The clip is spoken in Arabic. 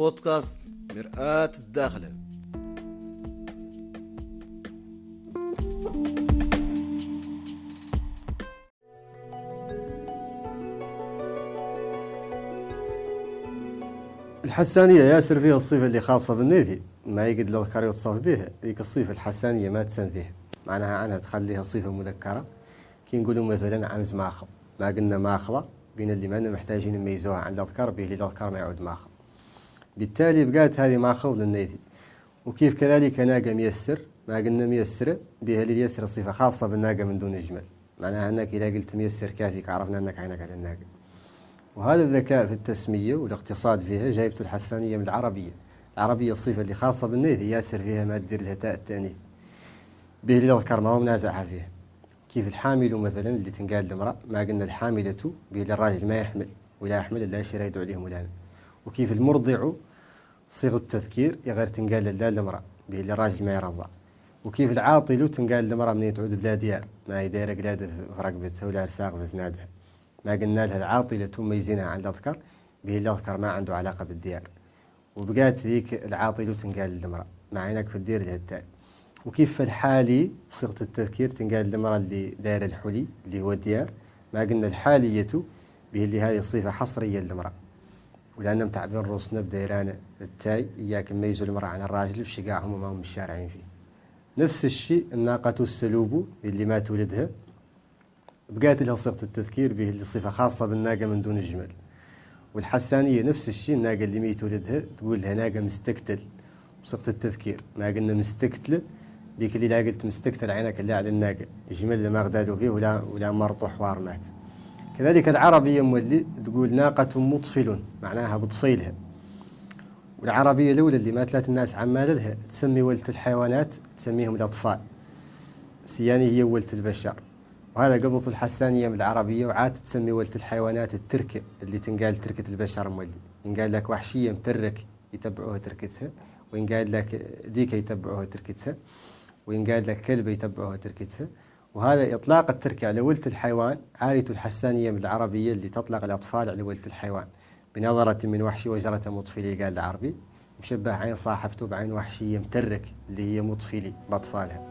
بودكاست مرآة الداخلة. الحسانية ياسر فيها الصفة اللي خاصة بالنيتي ما يقد لو ذكر يوصف بها ذيك الصفة الحسانية ما تسن فيها. معناها عنها تخليها صفة مذكرة. كي نقولوا مثلا عمز ماخذ. ما قلنا ماخذة بين اللي ما محتاجين نميزوها عن الأذكار به الأذكار ما يعود ماخذ. بالتالي بقات هذه ماخذ للنيتي. وكيف كذلك ناقة ميسر ما قلنا ميسرة بها اللي يسر صفة خاصة بالناقة من دون إجمال. معناها أنك إذا قلت ميسر كافي عرفنا أنك عينك على الناقة. وهذا الذكاء في التسمية والاقتصاد فيها جايبته الحسانية من العربية. العربية الصفة اللي خاصة بالنيث ياسر فيها ما تدير لها تاء التأنيث. به الأذكار ما هو منازعها فيها. كيف الحامل مثلا اللي تنقال لامرأة ما قلنا الحاملة به للراجل ما يحمل ولا يحمل إلا شيء يدعو عليهم ولا وكيف المرضع صيغة التذكير غير تنقال لله لامرأة به للراجل ما يرضع وكيف العاطل تنقال لامرأة من تعود بلا ديار ما هي دايرة قلادة في رقبتها ولا رساق في زنادها ما قلنا لها العاطلة تميزينها عن الأذكر به الأذكر ما عنده علاقة بالديار. وبقات ذيك العاطلة تنقال للمرأة مع عينك في الدير لها التاء وكيف الحالي بصيغة التذكير تنقال للمرأة اللي داير الحلي اللي هو الديار؟ ما قلنا الحالية به اللي هذه الصفة حصرية للمرأة. ولأنهم تعبين روسنا بديران التاي إياك ميزوا المرأة عن الراجل في شقاعهم وما هم الشارعين فيه. نفس الشيء الناقة السلوب اللي ما تولدها بقات لها صيغة التذكير به اللي صفة خاصة بالناقة من دون الجمل. والحسانية نفس الشيء الناقة اللي ميت ولدها تقول لها ناقة مستكتل بصيغة التذكير. ما قلنا مستكتلة بيك اللي لا قلت مستكتل عينك اللي على الناقة. جمل ما غدالوا فيه ولا ولا مرط حوار مات. كذلك العربية مولي تقول ناقة مطفل معناها بطفيلها. والعربية الأولى اللي ما ثلاث الناس عمال لها تسمي ولدة الحيوانات تسميهم الأطفال. سياني هي ولدة البشر. وهذا قبض الحسانية من العربية وعاد تسمي ولد الحيوانات التركة اللي تنقال تركة البشر مولي ينقال لك وحشية مترك يتبعوها تركتها وينقال لك ديكة يتبعوها تركتها وينقال لك كلبة يتبعوها تركتها. وهذا إطلاق التركة على ولد الحيوان عارية الحسانية من العربية اللي تطلق الأطفال على ولد الحيوان. بنظرة من وحشي وجرة مطفلي قال العربي مشبه عين صاحبته بعين وحشية مترك اللي هي مطفلي بأطفالها.